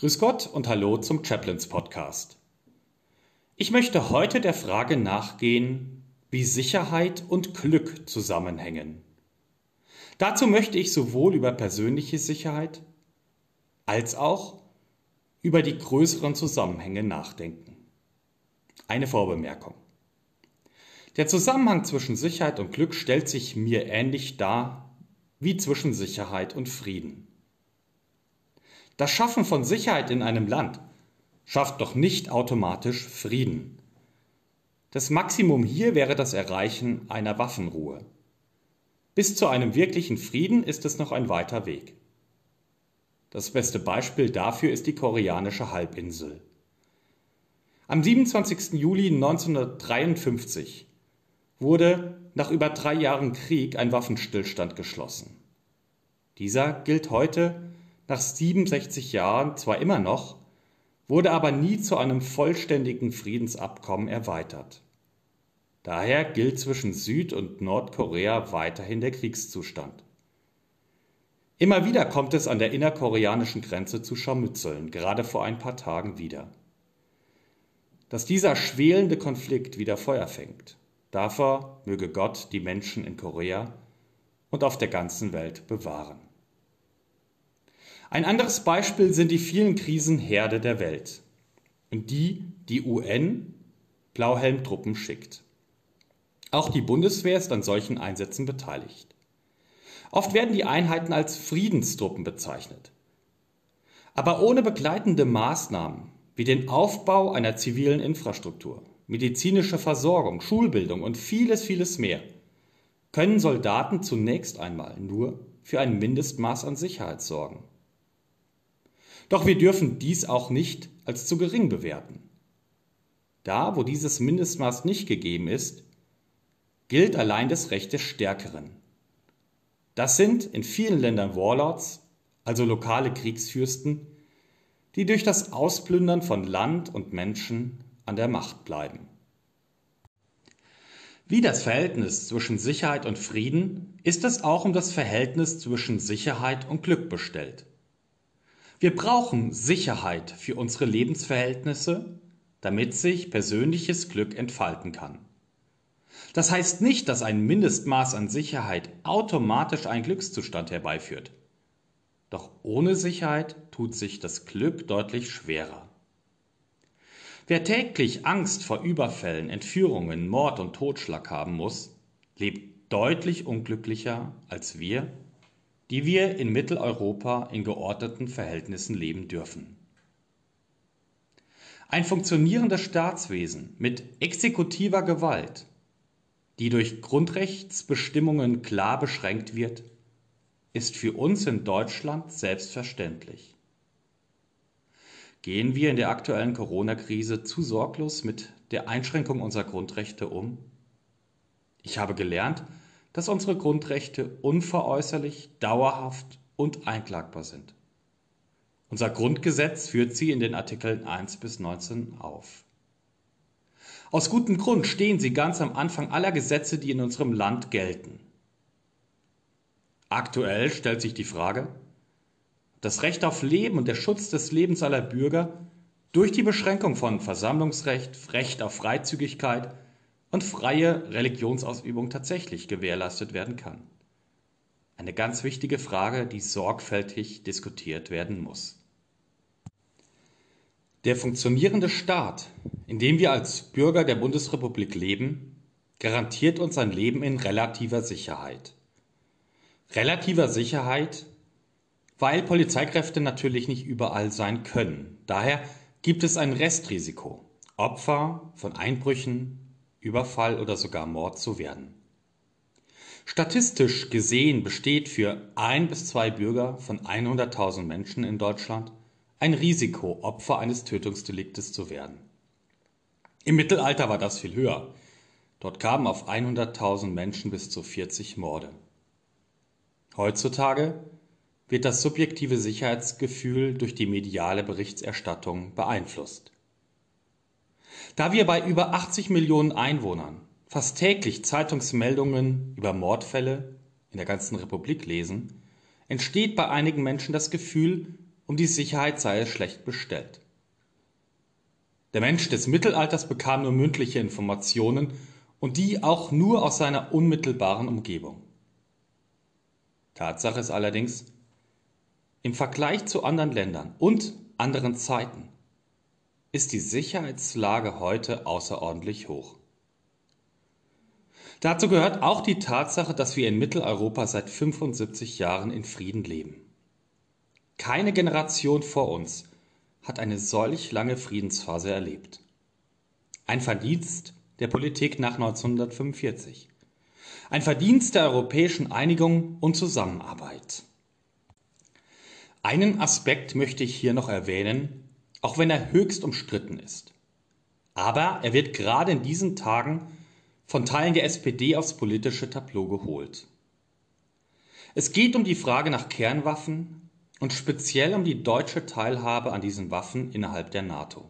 Grüß Gott und hallo zum Chaplains Podcast. Ich möchte heute der Frage nachgehen, wie Sicherheit und Glück zusammenhängen. Dazu möchte ich sowohl über persönliche Sicherheit als auch über die größeren Zusammenhänge nachdenken. Eine Vorbemerkung. Der Zusammenhang zwischen Sicherheit und Glück stellt sich mir ähnlich dar wie zwischen Sicherheit und Frieden. Das Schaffen von Sicherheit in einem Land schafft doch nicht automatisch Frieden. Das Maximum hier wäre das Erreichen einer Waffenruhe. Bis zu einem wirklichen Frieden ist es noch ein weiter Weg. Das beste Beispiel dafür ist die koreanische Halbinsel. Am 27. Juli 1953 wurde nach über drei Jahren Krieg ein Waffenstillstand geschlossen. Dieser gilt heute nach 67 Jahren zwar immer noch, wurde aber nie zu einem vollständigen Friedensabkommen erweitert. Daher gilt zwischen Süd- und Nordkorea weiterhin der Kriegszustand. Immer wieder kommt es an der innerkoreanischen Grenze zu Scharmützeln, gerade vor ein paar Tagen wieder. Dass dieser schwelende Konflikt wieder Feuer fängt, davor möge Gott die Menschen in Korea und auf der ganzen Welt bewahren. Ein anderes Beispiel sind die vielen Krisenherde der Welt, in die die UN Blauhelmtruppen schickt. Auch die Bundeswehr ist an solchen Einsätzen beteiligt. Oft werden die Einheiten als Friedenstruppen bezeichnet. Aber ohne begleitende Maßnahmen wie den Aufbau einer zivilen Infrastruktur, medizinische Versorgung, Schulbildung und vieles, vieles mehr können Soldaten zunächst einmal nur für ein Mindestmaß an Sicherheit sorgen. Doch wir dürfen dies auch nicht als zu gering bewerten. Da, wo dieses Mindestmaß nicht gegeben ist, gilt allein das Recht des Stärkeren. Das sind in vielen Ländern Warlords, also lokale Kriegsfürsten, die durch das Ausplündern von Land und Menschen an der Macht bleiben. Wie das Verhältnis zwischen Sicherheit und Frieden ist es auch um das Verhältnis zwischen Sicherheit und Glück bestellt. Wir brauchen Sicherheit für unsere Lebensverhältnisse, damit sich persönliches Glück entfalten kann. Das heißt nicht, dass ein Mindestmaß an Sicherheit automatisch einen Glückszustand herbeiführt. Doch ohne Sicherheit tut sich das Glück deutlich schwerer. Wer täglich Angst vor Überfällen, Entführungen, Mord und Totschlag haben muss, lebt deutlich unglücklicher als wir, die wir in Mitteleuropa in geordneten Verhältnissen leben dürfen. Ein funktionierendes Staatswesen mit exekutiver Gewalt, die durch Grundrechtsbestimmungen klar beschränkt wird, ist für uns in Deutschland selbstverständlich. Gehen wir in der aktuellen Corona-Krise zu sorglos mit der Einschränkung unserer Grundrechte um? Ich habe gelernt, dass unsere Grundrechte unveräußerlich, dauerhaft und einklagbar sind. Unser Grundgesetz führt sie in den Artikeln 1 bis 19 auf. Aus gutem Grund stehen sie ganz am Anfang aller Gesetze, die in unserem Land gelten. Aktuell stellt sich die Frage, das Recht auf Leben und der Schutz des Lebens aller Bürger durch die Beschränkung von Versammlungsrecht, Recht auf Freizügigkeit und freie Religionsausübung tatsächlich gewährleistet werden kann. Eine ganz wichtige Frage, die sorgfältig diskutiert werden muss. Der funktionierende Staat, in dem wir als Bürger der Bundesrepublik leben, garantiert uns ein Leben in relativer Sicherheit. Relativer Sicherheit, weil Polizeikräfte natürlich nicht überall sein können. Daher gibt es ein Restrisiko, Opfer von Einbrüchen, Überfall oder sogar Mord zu werden. Statistisch gesehen besteht für ein bis zwei Bürger von 100.000 Menschen in Deutschland ein Risiko, Opfer eines Tötungsdeliktes zu werden. Im Mittelalter war das viel höher. Dort kamen auf 100.000 Menschen bis zu 40 Morde. Heutzutage wird das subjektive Sicherheitsgefühl durch die mediale Berichterstattung beeinflusst. Da wir bei über 80 Millionen Einwohnern fast täglich Zeitungsmeldungen über Mordfälle in der ganzen Republik lesen, entsteht bei einigen Menschen das Gefühl, um die Sicherheit sei es schlecht bestellt. Der Mensch des Mittelalters bekam nur mündliche Informationen und die auch nur aus seiner unmittelbaren Umgebung. Tatsache ist allerdings, im Vergleich zu anderen Ländern und anderen Zeiten ist die Sicherheitslage heute außerordentlich hoch. Dazu gehört auch die Tatsache, dass wir in Mitteleuropa seit 75 Jahren in Frieden leben. Keine Generation vor uns hat eine solch lange Friedensphase erlebt. Ein Verdienst der Politik nach 1945. Ein Verdienst der europäischen Einigung und Zusammenarbeit. Einen Aspekt möchte ich hier noch erwähnen, auch wenn er höchst umstritten ist. Aber er wird gerade in diesen Tagen von Teilen der SPD aufs politische Tableau geholt. Es geht um die Frage nach Kernwaffen und speziell um die deutsche Teilhabe an diesen Waffen innerhalb der NATO.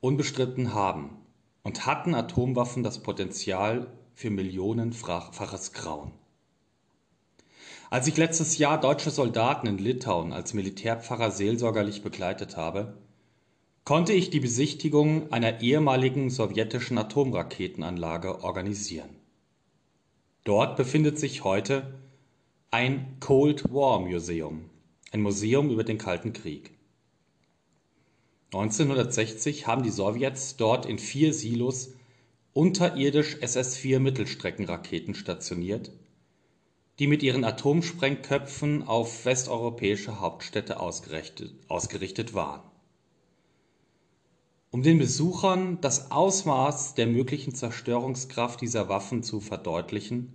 Unbestritten haben und hatten Atomwaffen das Potenzial für millionenfaches Grauen. Als ich letztes Jahr deutsche Soldaten in Litauen als Militärpfarrer seelsorgerlich begleitet habe, konnte ich die Besichtigung einer ehemaligen sowjetischen Atomraketenanlage organisieren. Dort befindet sich heute ein Cold War Museum, ein Museum über den Kalten Krieg. 1960 haben die Sowjets dort in vier Silos unterirdisch SS-4 Mittelstreckenraketen stationiert, die mit ihren Atomsprengköpfen auf westeuropäische Hauptstädte ausgerichtet, waren. Um den Besuchern das Ausmaß der möglichen Zerstörungskraft dieser Waffen zu verdeutlichen,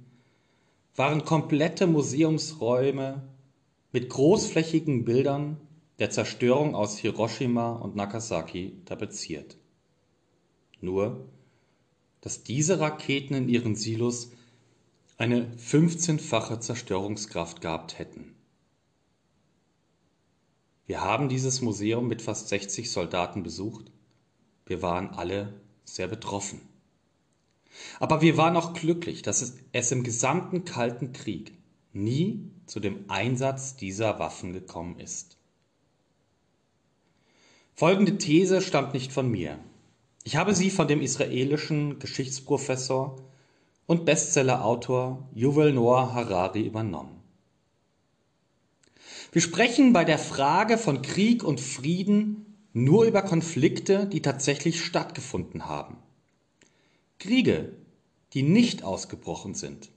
waren komplette Museumsräume mit großflächigen Bildern der Zerstörung aus Hiroshima und Nagasaki tapeziert. Nur, dass diese Raketen in ihren Silos eine 15-fache Zerstörungskraft gehabt hätten. Wir haben dieses Museum mit fast 60 Soldaten besucht. Wir waren alle sehr betroffen. Aber wir waren auch glücklich, dass es, im gesamten Kalten Krieg nie zu dem Einsatz dieser Waffen gekommen ist. Folgende These stammt nicht von mir. Ich habe sie von dem israelischen Geschichtsprofessor und Bestsellerautor Yuval Noah Harari übernommen. Wir sprechen bei der Frage von Krieg und Frieden nur über Konflikte, die tatsächlich stattgefunden haben. Kriege, die nicht ausgebrochen sind,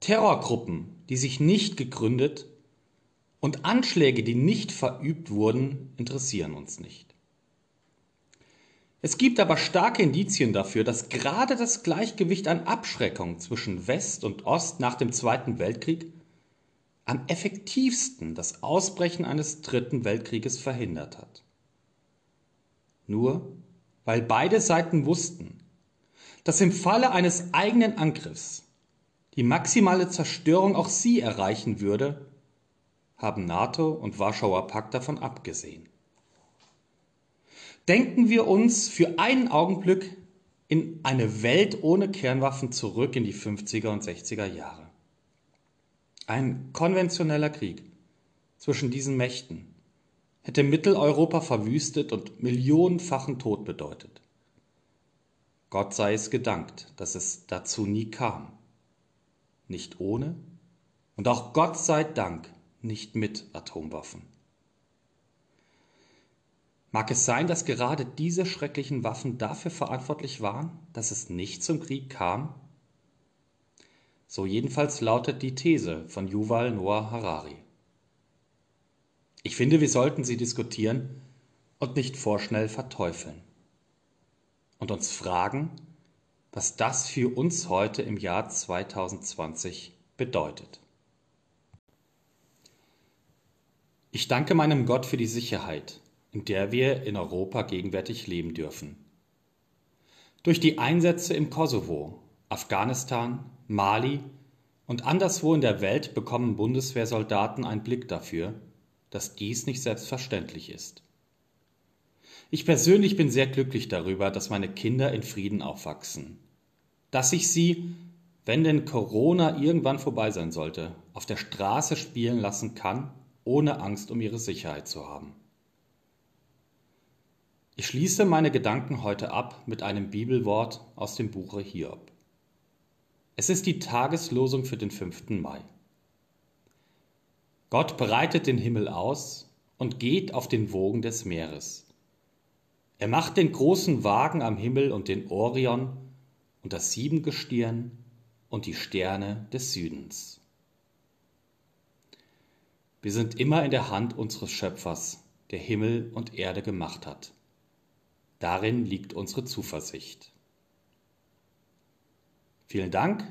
Terrorgruppen, die sich nicht gegründet und Anschläge, die nicht verübt wurden, interessieren uns nicht. Es gibt aber starke Indizien dafür, dass gerade das Gleichgewicht an Abschreckung zwischen West und Ost nach dem Zweiten Weltkrieg am effektivsten das Ausbrechen eines Dritten Weltkrieges verhindert hat. Nur weil beide Seiten wussten, dass im Falle eines eigenen Angriffs die maximale Zerstörung auch sie erreichen würde, haben NATO und Warschauer Pakt davon abgesehen. Denken wir uns für einen Augenblick in eine Welt ohne Kernwaffen zurück in die 50er und 60er Jahre. Ein konventioneller Krieg zwischen diesen Mächten hätte Mitteleuropa verwüstet und millionenfachen Tod bedeutet. Gott sei es gedankt, dass es dazu nie kam. Nicht ohne und auch Gott sei Dank nicht mit Atomwaffen. Mag es sein, dass gerade diese schrecklichen Waffen dafür verantwortlich waren, dass es nicht zum Krieg kam? So jedenfalls lautet die These von Yuval Noah Harari. Ich finde, wir sollten sie diskutieren und nicht vorschnell verteufeln und uns fragen, was das für uns heute im Jahr 2020 bedeutet. Ich danke meinem Gott für die Sicherheit, in der wir in Europa gegenwärtig leben dürfen. Durch die Einsätze im Kosovo, Afghanistan, Mali und anderswo in der Welt bekommen Bundeswehrsoldaten einen Blick dafür, dass dies nicht selbstverständlich ist. Ich persönlich bin sehr glücklich darüber, dass meine Kinder in Frieden aufwachsen. Dass ich sie, wenn denn Corona irgendwann vorbei sein sollte, auf der Straße spielen lassen kann, ohne Angst um ihre Sicherheit zu haben. Ich schließe meine Gedanken heute ab mit einem Bibelwort aus dem Buche Hiob. Es ist die Tageslosung für den 5. Mai. Gott bereitet den Himmel aus und geht auf den Wogen des Meeres. Er macht den großen Wagen am Himmel und den Orion und das Siebengestirn und die Sterne des Südens. Wir sind immer in der Hand unseres Schöpfers, der Himmel und Erde gemacht hat. Darin liegt unsere Zuversicht. Vielen Dank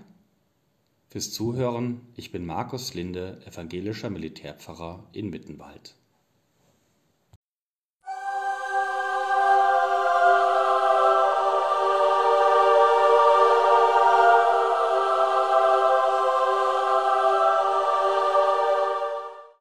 fürs Zuhören. Ich bin Markus Linde, evangelischer Militärpfarrer in Mittenwald.